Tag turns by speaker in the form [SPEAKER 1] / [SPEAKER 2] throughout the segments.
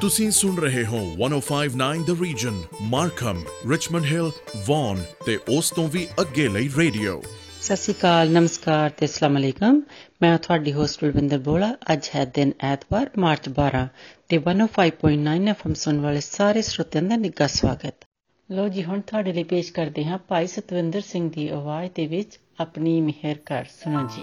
[SPEAKER 1] ਤੁਸੀਂ ਸੁਣ ਰਹੇ ਹੋ 1059 the region Markham Richmond Hill Vaughan ਤੇ ਉਸ ਤੋਂ ਵੀ ਅੱਗੇ ਲਈ ਰੇਡੀਓ।
[SPEAKER 2] ਸਤਿ ਸ਼੍ਰੀ ਅਕਾਲ, ਨਮਸਕਾਰ ਤੇ ਅਸਲਾਮ ਅਲੈਕਮ। ਮੈਂ ਤੁਹਾਡੀ ਹੋਸਟ ਬਲਵਿੰਦਰ ਬੋਲਾ। ਅੱਜ ਹੈ ਦਿਨ ਐਤਵਾਰ, ਮਾਰਚ 12 ਤੇ 105.9 ਐਫਐਮ ਸੁਣਨ ਵਾਲੇ ਸਾਰੇ ਸਰੋਤਿਆਂ ਦਾ ਨਿੱਘਾ ਸਵਾਗਤ। ਲੋ ਜੀ, ਹੁਣ ਤੁਹਾਡੇ ਲਈ ਪੇਸ਼ ਕਰਦੇ ਹਾਂ ਭਾਈ ਸਤਵਿੰਦਰ ਸਿੰਘ ਦੀ ਆਵਾਜ਼ ਦੇ ਵਿੱਚ ਆਪਣੀ ਮਿਹਰ ਕਰ ਸੁਣੋ ਜੀ।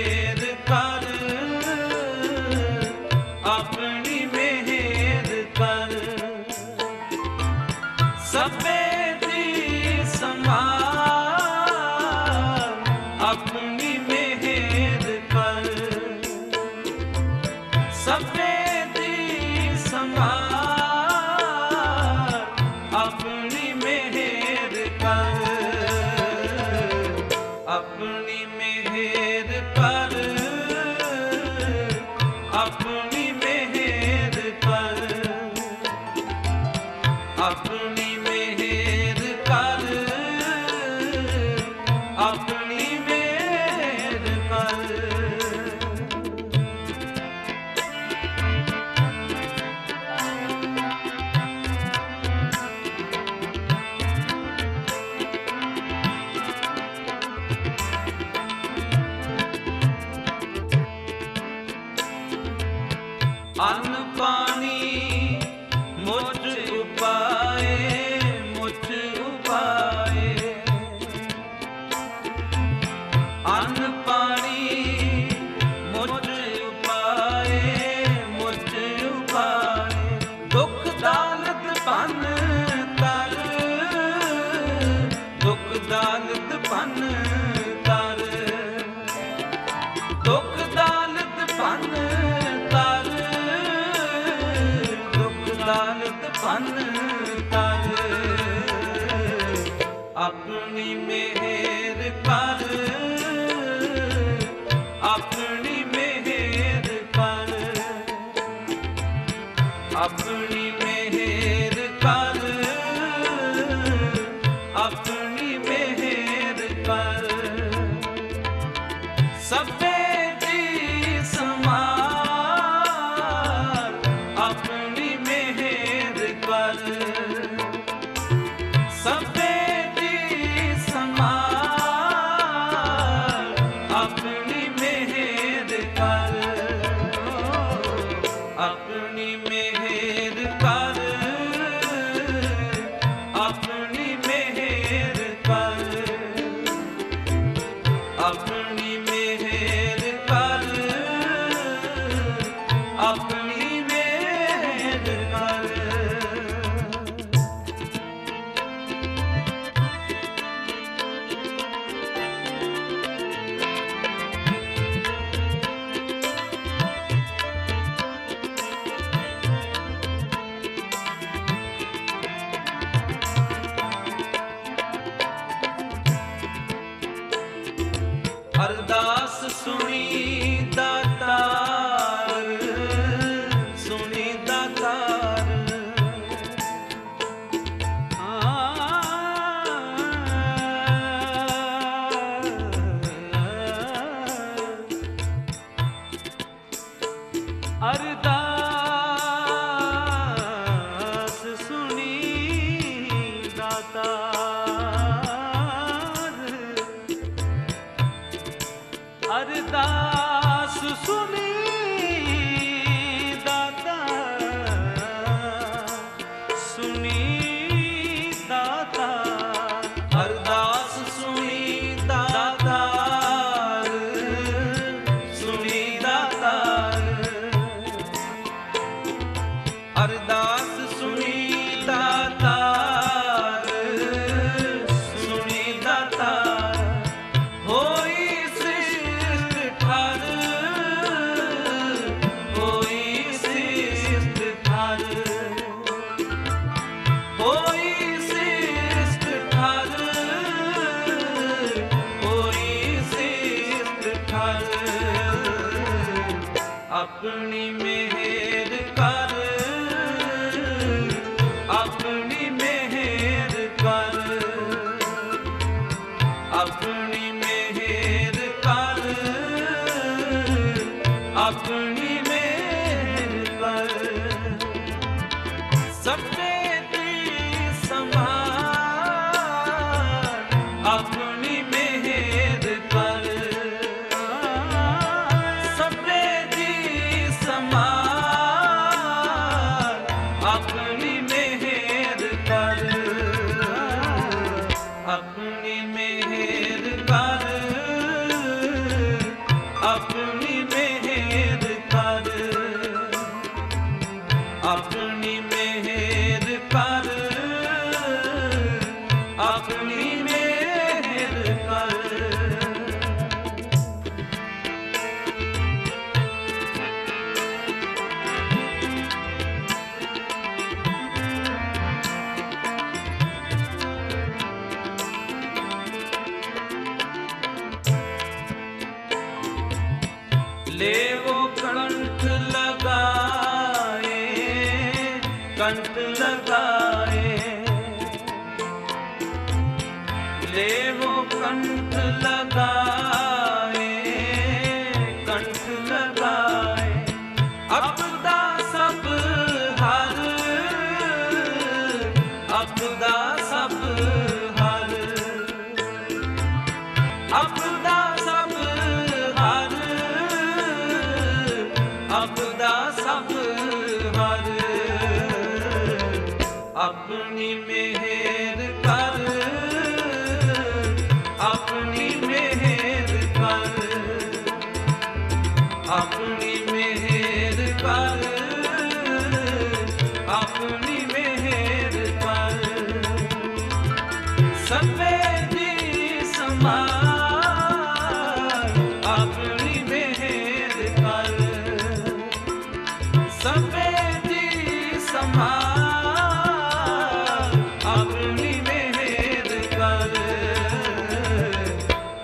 [SPEAKER 3] ਅਰਦਾਸ ਸੁਣੀ ਦਾਤਾਰ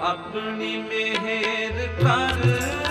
[SPEAKER 3] ਆਪਣੀ ਮਿਹਰ ਕਰ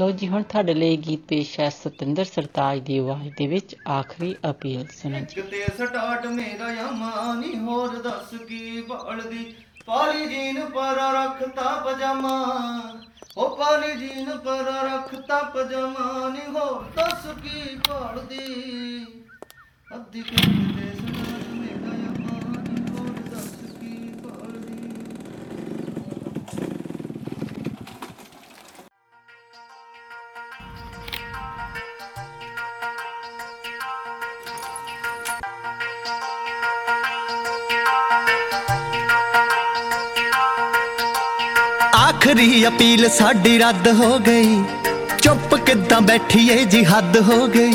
[SPEAKER 4] ਲੋ ਜੀ, ਹੁਣ ਤੁਹਾਡੇ ਲਈ ਗੀਤ ਪੇਸ਼ ਹੈ ਸਤਿੰਦਰ ਸਰਤਾਜ ਦੀ ਆਵਾਜ਼ ਦੇ ਵਿੱਚ ਆਖਰੀ ਅਪੀਲ ਸੁਣੋ ਜੀ।
[SPEAKER 5] ਕਿਤੇ ਸਟਾਰਟ ਮੇਰਾ ਯਾਮਾ ਨੀ, ਹੋਰ ਦੱਸ ਕੀ ਬਾਲਦੀ ਪਾਲੀ ਜੀਨ ਪਰ ਰੱਖਤਾ ਪਜਾਮਾ। ਉਹ ਪਾਲੀ ਜੀਨ ਪਰ ਰੱਖਤਾ ਪਜਾਮਾ ਨੀ, ਹੋਰ ਦੱਸ ਕੀ ਬਾਲਦੀ ਅੱਧੀ ਕਿਤੇ ਆਖਰੀ ਅਪੀਲ ਸਾਡੀ ਰੱਦ ਹੋ ਗਈ ਚੁੱਪ ਕਿੱਦਾਂ ਬੈਠੀਏ ਜੀ ਹੱਦ ਹੋ ਗਈ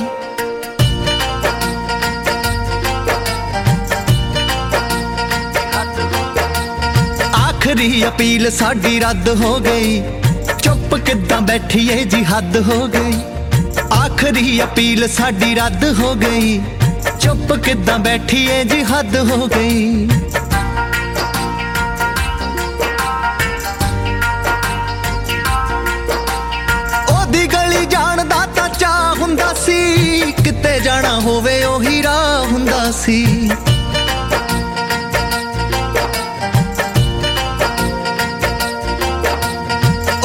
[SPEAKER 5] ਆਖਰੀ ਅਪੀਲ ਸਾਡੀ ਰੱਦ ਹੋ ਗਈ ਚੁੱਪ ਕਿੱਦਾਂ ਬੈਠੀਏ ਜੀ ਹੱਦ ਹੋ ਗਈ ਆਖਰੀ ਅਪੀਲ ਸਾਡੀ ਰੱਦ ਹੋ ਗਈ ਚੁੱਪ ਕਿੱਦਾਂ ਬੈਠੀਏ ਜੀ ਹੱਦ ਹੋ ਗਈ ਸੀ ਕਿਤੇ ਜਾਣਾ ਹੋਵੇ ਉਹੀ ਰਾਹ ਹੁੰਦਾ ਸੀ।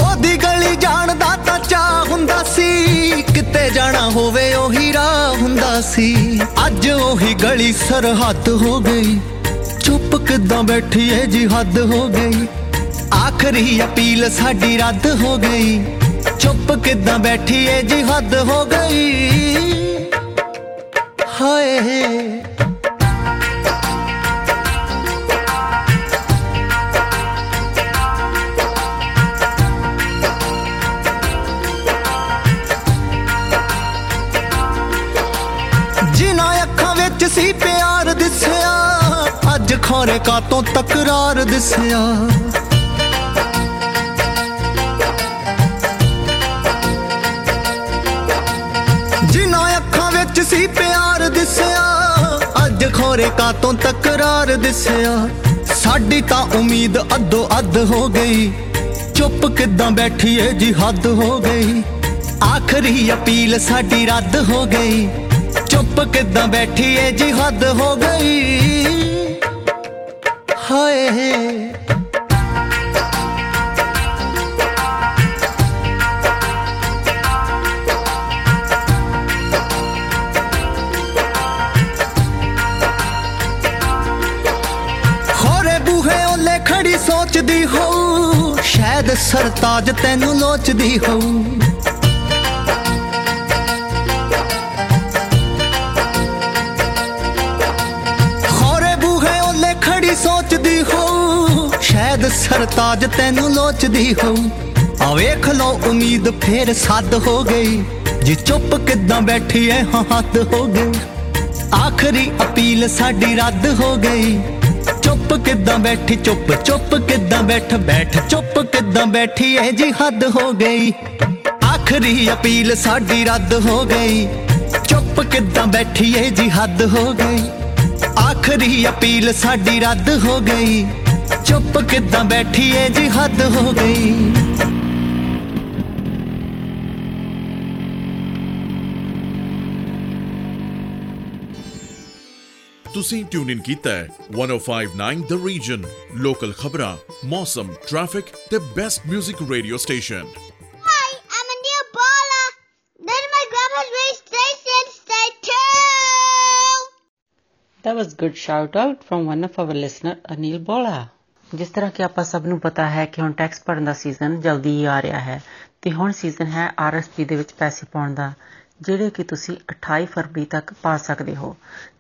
[SPEAKER 5] ਉਹਦੀ ਗਲੀ ਜਾਣਦਾ ਤਾਂ ਚਾਹ ਹੁੰਦਾ ਸੀ। ਕਿਤੇ ਜਾਣਾ ਹੋਵੇ ਉਹੀ ਰਾਹ ਹੁੰਦਾ ਸੀ। ਅੱਜ ਉਹੀ ਗਲੀ ਸਰਹੱਦ ਹੋ ਗਈ। ਚੁੱਪ ਕਿੱਦਾਂ ਬੈਠੀਏ ਜੀ ਹੱਦ ਹੋ ਗਈ। ਆਖਰੀ ਅਪੀਲ ਸਾਡੀ ਰੱਦ ਹੋ ਗਈ। ਚੁੱਪ ਕਿੱਦਾਂ ਬੈਠੀਏ ਜੀ ਹੱਦ ਹੋ ਗਈ। ਹਾਏ। ਜਿਨ੍ਹਾਂ ਅੱਖਾਂ ਵਿੱਚ ਸੀ ਪਿਆਰ ਦਿਸਿਆ ਅੱਜ ਖੋਰੇ ਕਾਤੋਂ ਤਕਰਾਰ ਦਿਸਿਆ। ਅੱਜ ਖੋਰੇ ਕਾਤੋਂ ਤਕਰਾਰ ਦਿਸਿਆ। ਸਾਡੀ ਤਾਂ ਉਮੀਦ ਅੱਧੋ ਅੱਧ ਹੋ ਗਈ। ਚੁੱਪ ਕਿੱਦਾਂ ਬੈਠੀਏ ਜੀ ਹੱਦ ਹੋ ਗਈ। ਆਖਰੀ ਅਪੀਲ ਸਾਡੀ ਰੱਦ ਹੋ ਗਈ। ਚੁੱਪ ਕਿੱਦਾਂ ਬੈਠੀਏ ਜੀ ਹੱਦ ਹੋ ਗਈ। ਹਾਏ। ਸੋਚਦੀ ਹੋਊ, ਸ਼ਾਇਦ ਸਰਤਾਜ ਤੈਨੂੰ ਲੋਚਦੀ ਹੋਊ। ਖੋਰੇ ਬੂਹੇ ਓਲੇ ਖੜੀ ਸੋਚਦੀ ਹੋਊ, ਸ਼ਾਇਦ ਸਰਤਾਜ ਤੈਨੂੰ ਲੋਚਦੀ ਹੋਊ। ਆ ਵੇਖ ਲੋ ਉਮੀਦ ਫੇਰ ਸੱਦ ਹੋ ਗਈ। ਜੀ ਚੁੱਪ ਕਿੱਦਾਂ ਬੈਠੀ ਐ, ਹਾਂ ਹੱਦ ਹੋ ਗਈ। ਆਖਰੀ ਅਪੀਲ ਸਾਡੀ ਰੱਦ ਹੋ ਗਈ। ਚੁੱਪ ਕਿੱਦਾਂ ਬੈਠੀ, ਚੁੱਪ ਚੁੱਪ ਕਿੱਦਾਂ ਬੈਠ ਬੈਠ, ਚੁੱਪ ਕਿੱਦਾਂ ਬੈਠੀ ਐ ਜੀ ਹੱਦ ਹੋ ਗਈ। ਆਖਰੀ ਅਪੀਲ ਸਾਡੀ ਰੱਦ ਹੋ ਗਈ। ਚੁੱਪ ਕਿੱਦਾਂ ਬੈਠੀ ਐ ਜੀ ਹੱਦ ਹੋ ਗਈ। ਆਖਰੀ ਅਪੀਲ ਸਾਡੀ ਰੱਦ ਹੋ ਗਈ। ਚੁੱਪ ਕਿੱਦਾਂ ਬੈਠੀ ਐ ਜੀ ਹੱਦ ਹੋ ਗਈ।
[SPEAKER 1] ਤੁਸੀਂ ਟਿਊਨ ਇਨ ਕੀਤਾ ਹੈ 1059 ਦ ਰੀਜਨ ਲੋਕਲ ਖਬਰਾਂ ਮੌਸਮ ਟ੍ਰੈਫਿਕ ਤੇ best 뮤직 radio station
[SPEAKER 6] Hi, I'm Anil Bala. Then my grandma's radio station, stay tuned.
[SPEAKER 4] That was good shout out from one of our listener Anil Bola. ਜਿਸ ਤਰ੍ਹਾਂ ਕਿ ਆਪਾਂ ਸਭ ਨੂੰ ਪਤਾ ਹੈ ਕਿ ਹੁਣ ਟੈਕਸ ਭਰਨ ਦਾ ਸੀਜ਼ਨ ਜਲਦੀ ਹੀ ਆ ਰਿਹਾ ਹੈ ਤੇ ਹੁਣ ਸੀਜ਼ਨ ਹੈ ਆਰਐਸਪੀ ਦੇ ਵਿੱਚ ਪੈਸੇ ਪਾਉਣ ਦਾ ਜਿਹੜੇ ਕਿ ਤੁਸੀਂ 28 ਫਰਵਰੀ ਤੱਕ ਪਾ ਸਕਦੇ ਹੋ।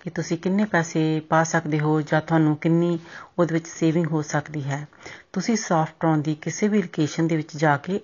[SPEAKER 4] ਕਿ ਤੁਸੀਂ ਕਿੰਨੇ ਪੈਸੇ ਪਾ ਸਕਦੇ ਹੋ ਜਾਂ ਤੁਹਾਨੂੰ ਕਿੰਨੀ ਉਹਦੇ ਵਿੱਚ ਸੇਵਿੰਗ ਹੋ ਸਕਦੀ ਹੈ, ਤੁਸੀਂ ਸਾਫਟ ਲੋਨ ਦੀ ਕਿਸੇ ਵੀ ਲੋਕੇਸ਼ਨ ਦੇ ਵਿੱਚ ਜਾ ਕੇ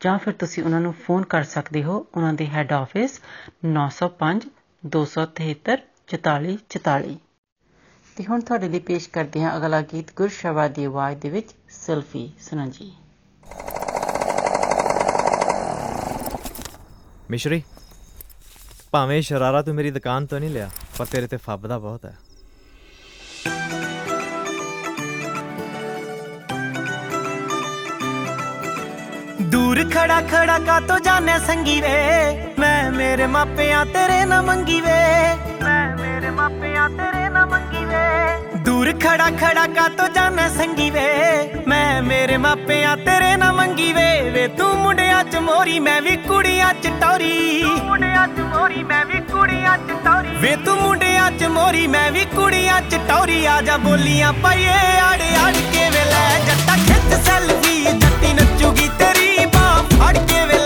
[SPEAKER 4] ਜਾਂ ਫਿਰ ਤੁਸੀਂ ਉਹਨਾਂ ਨੂੰ ਫੋਨ ਕਰ ਸਕਦੇ ਹੋ, ਉਹਨਾਂ ਦੇ ਹੈੱਡ ਆਫਿਸ 905
[SPEAKER 2] 273 4444 ਤੇ ਹੁਣ ਤੁਹਾਡੇ ਲਈ ਪੇਸ਼ ਕਰਦੇ ਹਾਂ ਅਗਲਾ ਗੀਤ ਗੁਰਸ਼ਵਾ ਦੀ ਆਵਾਜ਼ ਦੇ ਵਿੱਚ ਸੈਲਫੀ ਸੁਣੋ ਜੀ।
[SPEAKER 7] ਮਿਸ਼ਰੀ ਭਾਵੇਂ ਸ਼ਰਾਰਾ ਤੂੰ ਮੇਰੀ ਦੁਕਾਨ ਤੋਂ ਨਹੀਂ ਲਿਆ ਪਰ ਤੇਰੇ ਤੇ ਫੱਬਦਾ ਬਹੁਤ ਹੈ।
[SPEAKER 8] ਦੂਰ ਖੜਾ ਖੜਾ ਕਾ ਤੋ ਜਾਣੇ ਸੰਗੀ ਵੇ ਮੈਂ ਮੇਰੇ ਮਾਪਿਆਂ ਤੇਰੇ ਨਾ ਮੰਗੀ ਵੇ ਮੈਂ ਮੇਰੇ ਮਾਪਿਆਂ ਤੇਰੇ ਦੂਰ ਖੜਾ ਖੜਾ ਕਾ ਤੋ ਜਾਣੇ ਸੰਗੀ ਵੇ ਮੈਂ ਮੇਰੇ ਮਾਪਿਆਂ ਤੇਰੇ ਨਾ ਮੰਗੀ ਵੇ ਵੇ ਤੂੰ ਮੁੰਡਿਆਂ ਚ ਮੋਰੀ ਮੈਂ ਵੀ ਕੁੜੀਆਂ ਚ ਟੌਰੀ। ਮੁੰਡਿਆਂ ਚ ਮੋਰੀ ਮੈਂ ਵੀ ਕੁੜੀਆਂ ਚ ਟੌਰੀ। ਵੇ ਤੂੰ ਮੁੰਡਿਆਂ ਚ ਮੋਰੀ ਮੈਂ ਵੀ ਕੁੜੀਆਂ ਚ ਟੌਰੀ। ਆ ਜਾ ਬੋਲੀਆਂ ਪਾਈਏ ਆੜ ਆੜ ਕੇ ਵੇ ਲੈ ਜੱਟਾ ਖਿੱਚ ਸੈਲਫੀ ਜੱਟੀ ਨੱਚੂਗੀ ਤੇਰੀ ਬਾਹ ਫੜ ਕੇ ਵੇ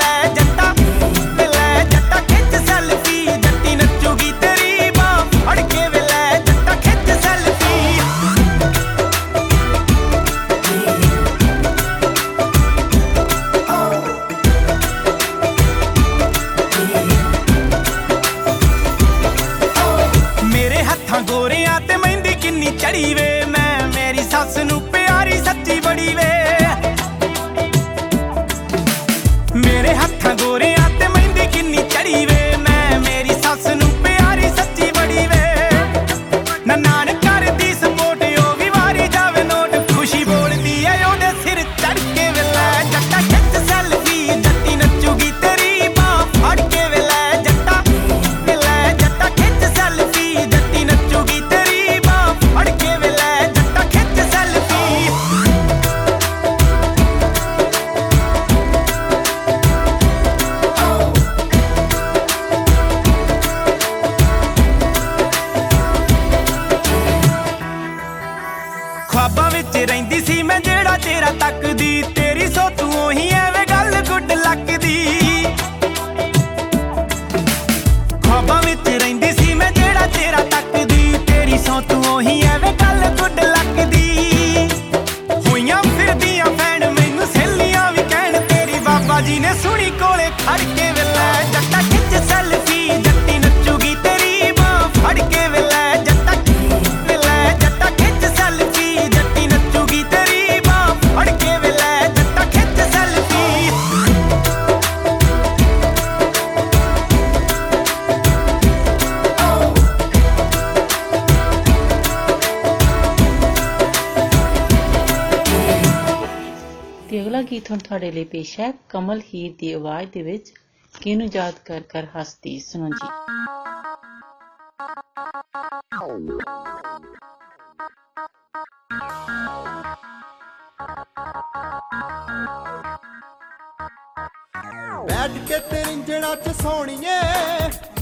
[SPEAKER 2] ਤੁਹਾਡੇ ਲਈ ਪੇਸ਼ ਹੈ ਕਮਲ ਹੀਰ ਦੀ ਆਵਾਜ਼ ਦੇ ਵਿੱਚ ਕਿਹਨੂੰ ਯਾਦ ਕਰ ਕਰ ਹੱਸਦੀ ਸੁਣੋ ਜੀ।
[SPEAKER 9] ਬੈਠ ਕੇ ਤੇਰਿੰਜਣਾ ਚ ਸੋਣੀਏ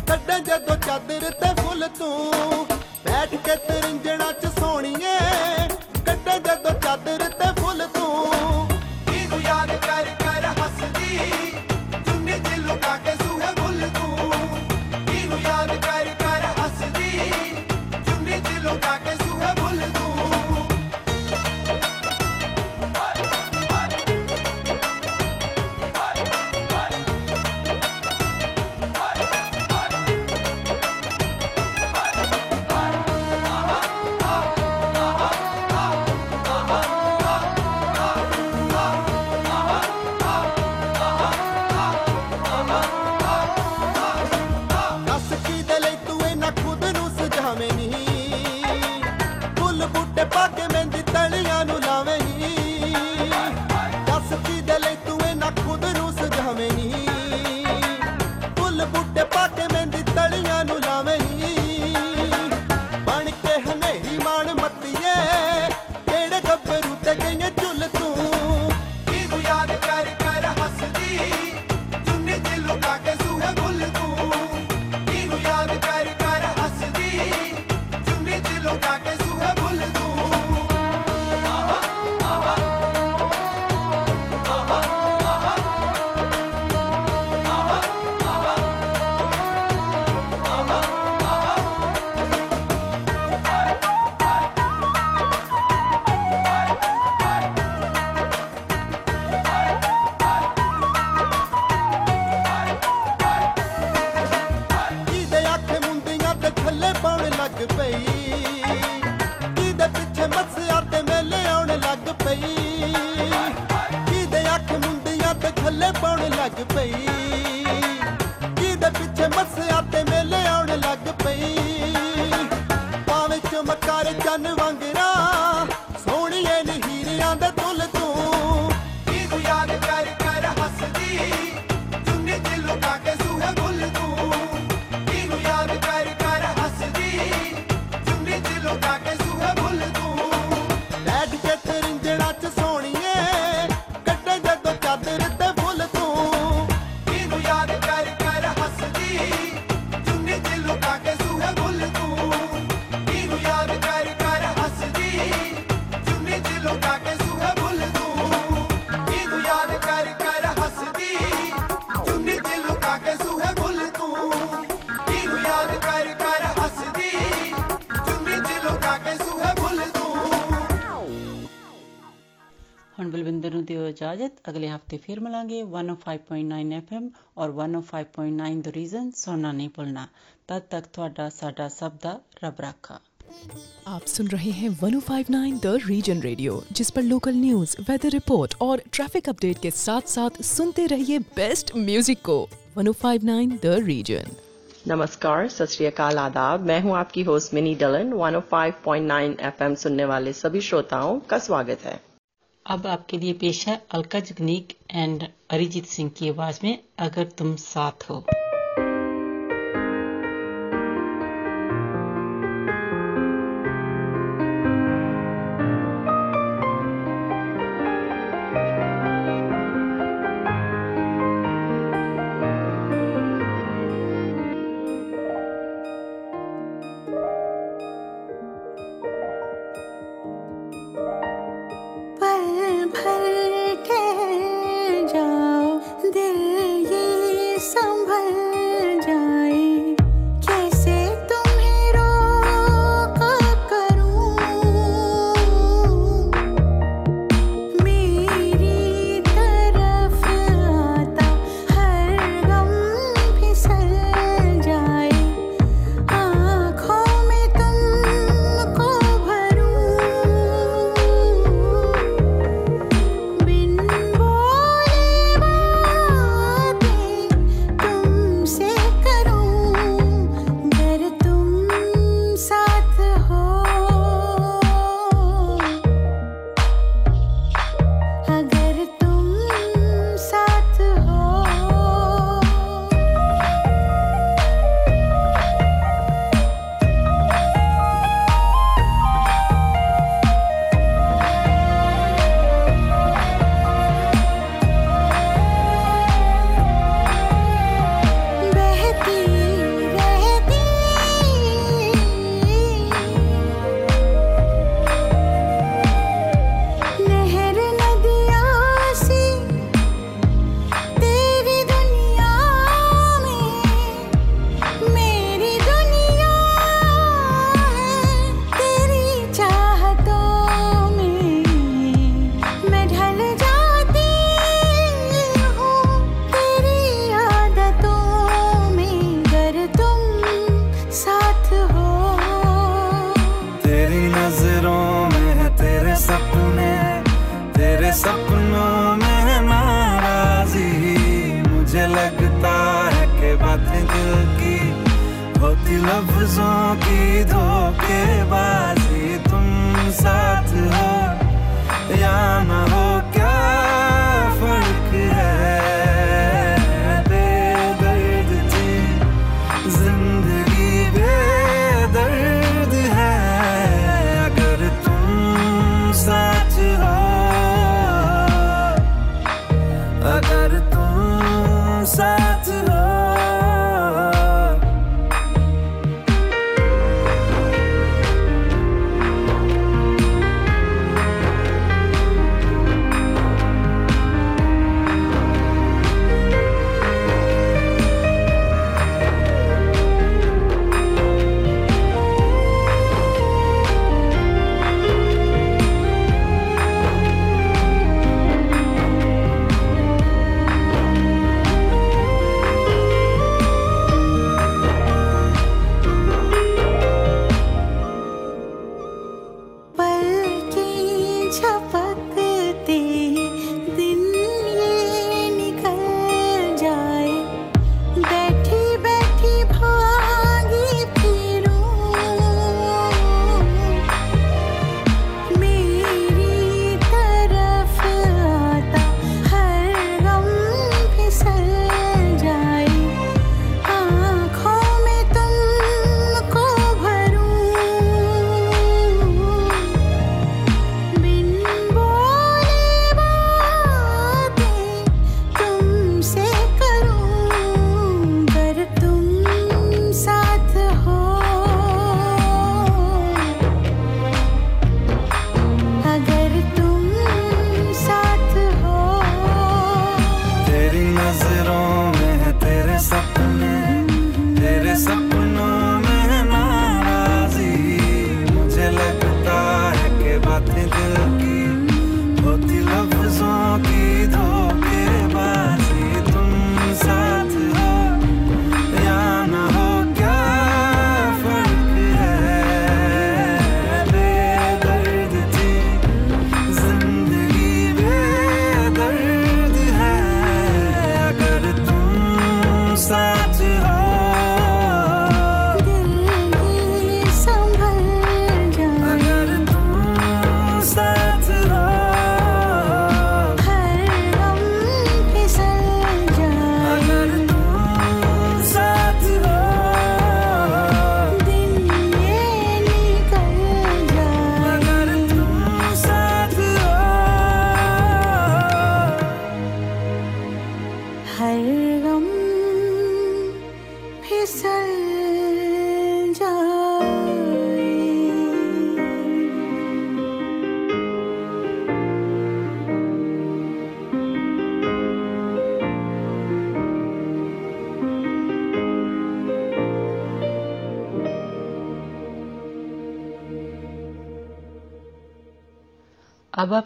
[SPEAKER 9] ਕੱਢਾਂ ਜਦੋਂ ਚਾਦਰ ਤੇ ਫੁੱਲ ਤੂੰ। ਬੈਠ ਕੇ ਤੇਰਿੰਜਣਾ ਚ ਸੋਣੀਏ ਕੱਢਾਂ ਜਦੋਂ ਚਾਦਰ ਤੇ ਫੁੱਲ ਤੂੰ।
[SPEAKER 4] इजाज़त। अगले
[SPEAKER 10] हफ़्ते फिर मिलेंगे one five nine F M और one five point nine the Region सुनना नहीं भूलना। तब तक थोड़ा साडा सब दा रब रखा।
[SPEAKER 11] आप सुन रहे हैं 1059 द रीजन रेडियो जिस पर लोकल न्यूज़ वेदर रिपोर्ट और ट्रैफ़िक अपडेट के साथ साथ सुनते रहिए बेस्ट म्यूज़िक को। 1059 द रीजन
[SPEAKER 12] नमस्कार सत आदाब। मैं हूँ आपकी होस्ट मिनी डलन। 105.9 एफएम सुनने वाले सभी श्रोताओं का स्वागत है।
[SPEAKER 10] अब आपके लिए पेश है अलका जगनीक एंड अरिजीत सिंह की आवाज़ में, अगर तुम साथ हो।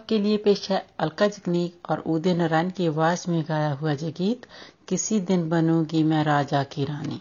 [SPEAKER 2] आपके लिए पेश है अलका जगनीक और उदय नारायण की आवाज़ में गाया हुआ जगीत गीत किसी दिन बनूँगी मैं राजा की रानी।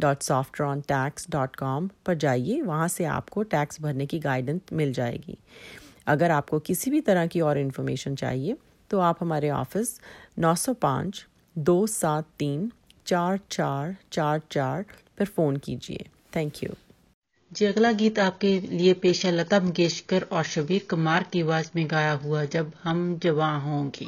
[SPEAKER 13] www.softrontax.com पर जाइए, वहाँ से आपको टैक्स भरने की गाइडेंस मिल जाएगी। अगर आपको किसी भी तरह की और इन्फॉर्मेशन चाहिए तो आप हमारे ऑफ़िस 905 दो सात तीन, चार चार चार चार पर फ़ोन कीजिए। थैंक यू
[SPEAKER 2] जी, अगला गीत आपके लिए पेश है, लता मंगेशकर और शबीर कुमार की आवाज़ में गाया हुआ, जब हम जवां होंगे।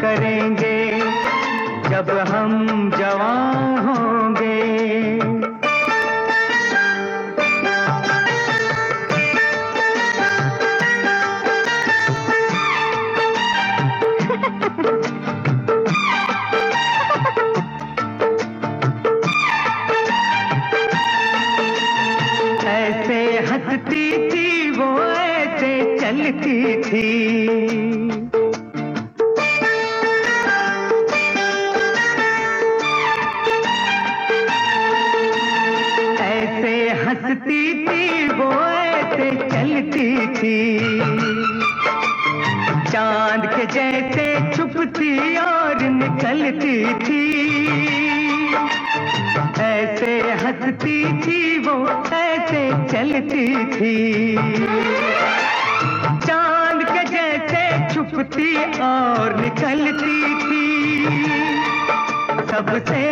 [SPEAKER 14] करेंगे जब हम
[SPEAKER 3] हंसती थी वो ऐसे चलती थी। चाँद के जैसे छुपती और निकलती थी। सबसे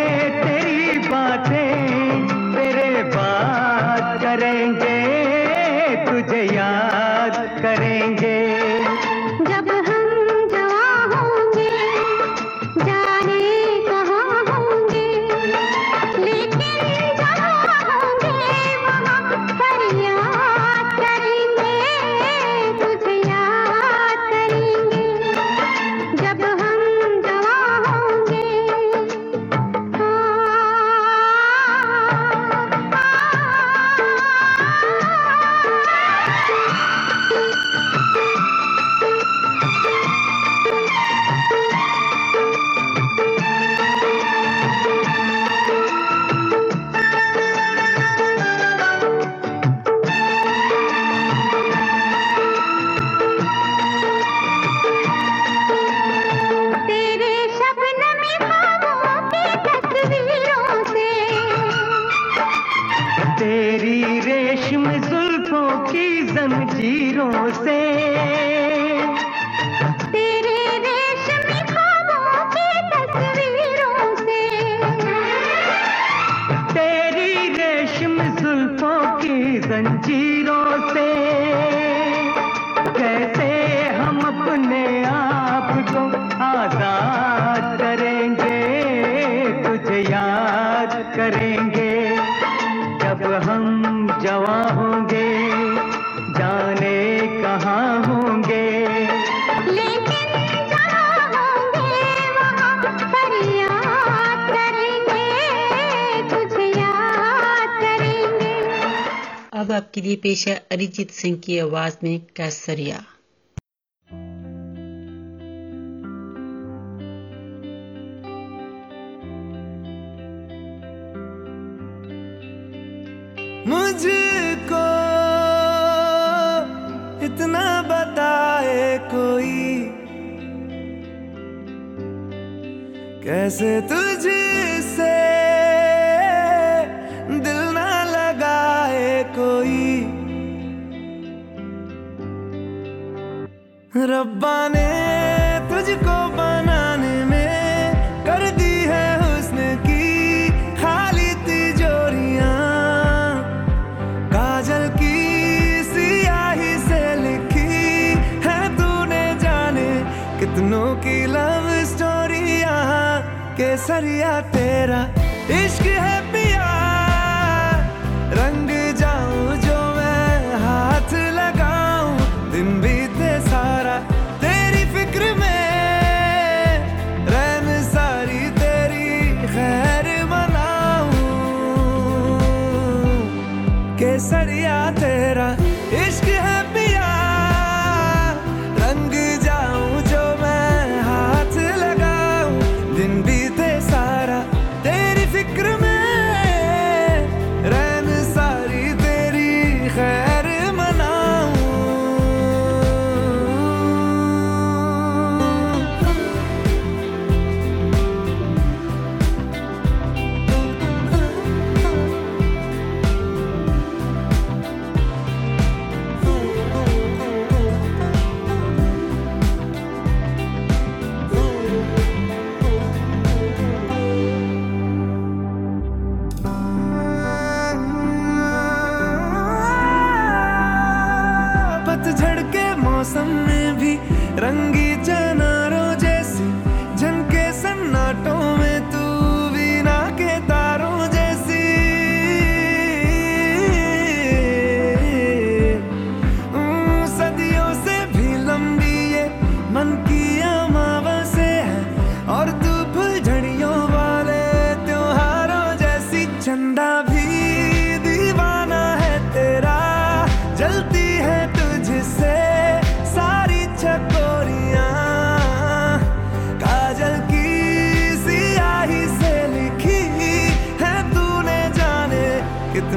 [SPEAKER 4] पेशा अरिजीत सिंह की आवाज़ में कैसरिया।
[SPEAKER 15] मुझको इतना बताए कोई। कैसे तुझे रब्बा ने तुझको बनाने में कर दी है हुस्न की खाली तिजोरियाँ काजल की सियाही से लिखी है तूने जाने कितनों की लव स्टोरिया केसरिया तेरा इश्क है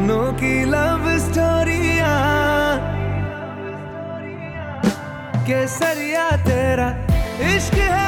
[SPEAKER 15] दोनों की लव स्टोरिया केसरिया तेरा इश्क है।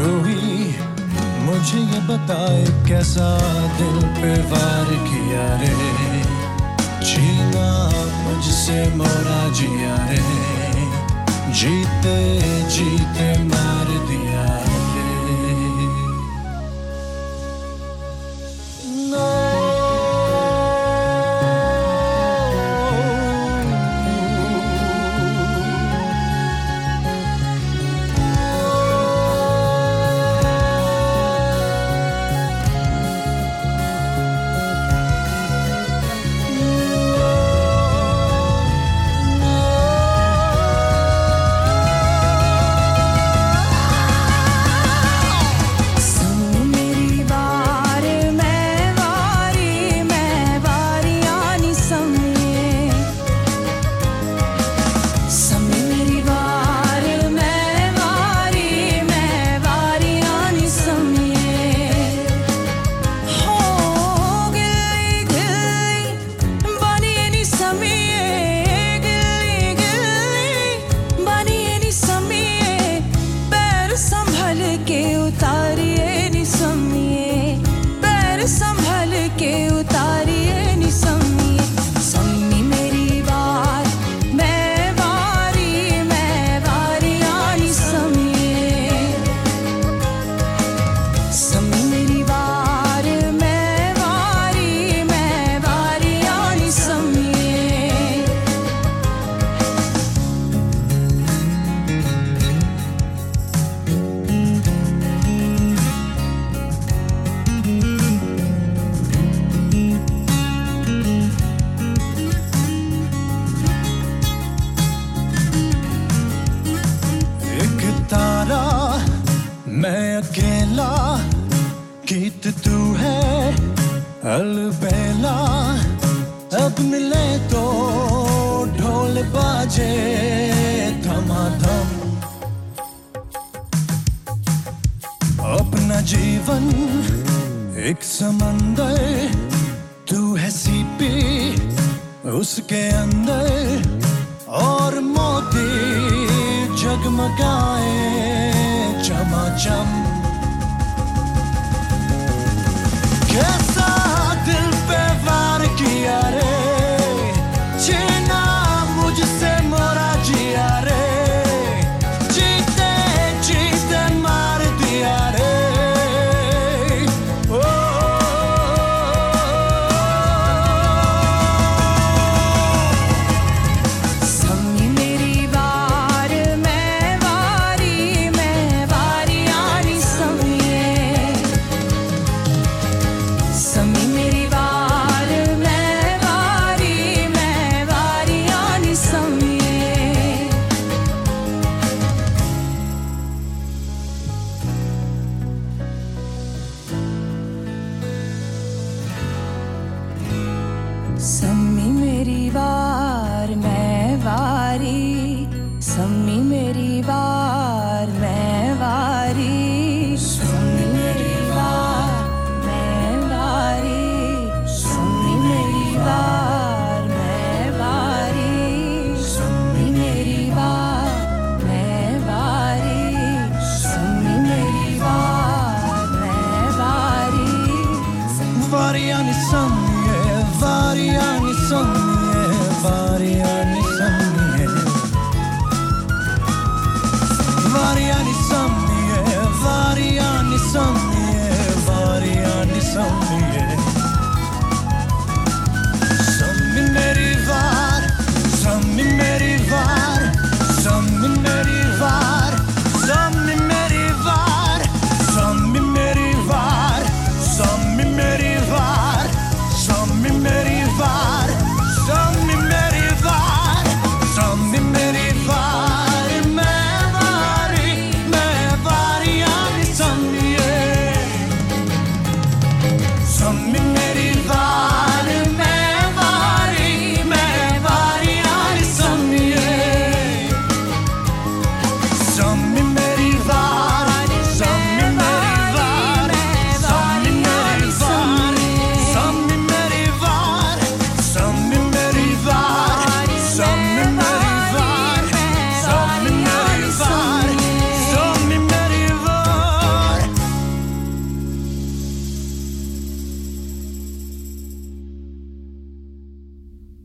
[SPEAKER 16] कोई मुझे ये बताए कैसा दिल पे वार किया रे। जीना मुझसे मोरा जिया रे। जीते जीते मार दिया अलबेला अब मिले तो ढोल बाजे धमाधम। अपना जीवन एक समंदर, तू है सीपी उसके अंदर, और मोती जगमगाए चमाचम।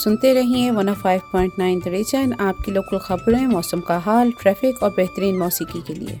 [SPEAKER 17] सुनते रहिए 105.9 नाइन रीजन आपकी लोकल खबरें, मौसम का हाल ट्रैफ़िक और बेहतरीन मौसीकी के लिए।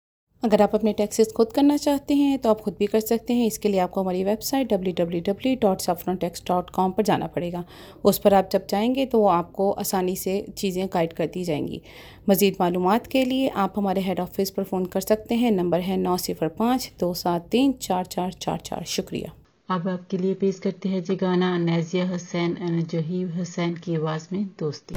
[SPEAKER 17] अगर आप अपने टैक्सेस खुद करना चाहते हैं तो आप खुद भी कर सकते हैं। इसके लिए आपको हमारी वेबसाइट www.saffrontax.com पर जाना पड़ेगा। उस पर आप जब जाएँगे तो वो आपको आसानी से चीज़ें गाइड कर दी जाएँगी। मज़ीद मालूम के लिए आप हमारे हेड ऑफ़िस पर फ़ोन कर सकते हैं। नंबर है नौ सिफर पाँच, दो सात तीन, चार चार चार चार। शुक्रिया।
[SPEAKER 10] अब आपके लिए पेश करते हैं जी गाना नाजिया हुसैन जहीब हुसैन की आवाज़ में दोस्ती।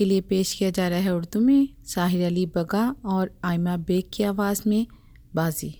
[SPEAKER 18] आपके लिए पेश किया जा रहा है उर्दू में, साहिर अली बगा और आयमा बेग की आवाज़ में बाजी।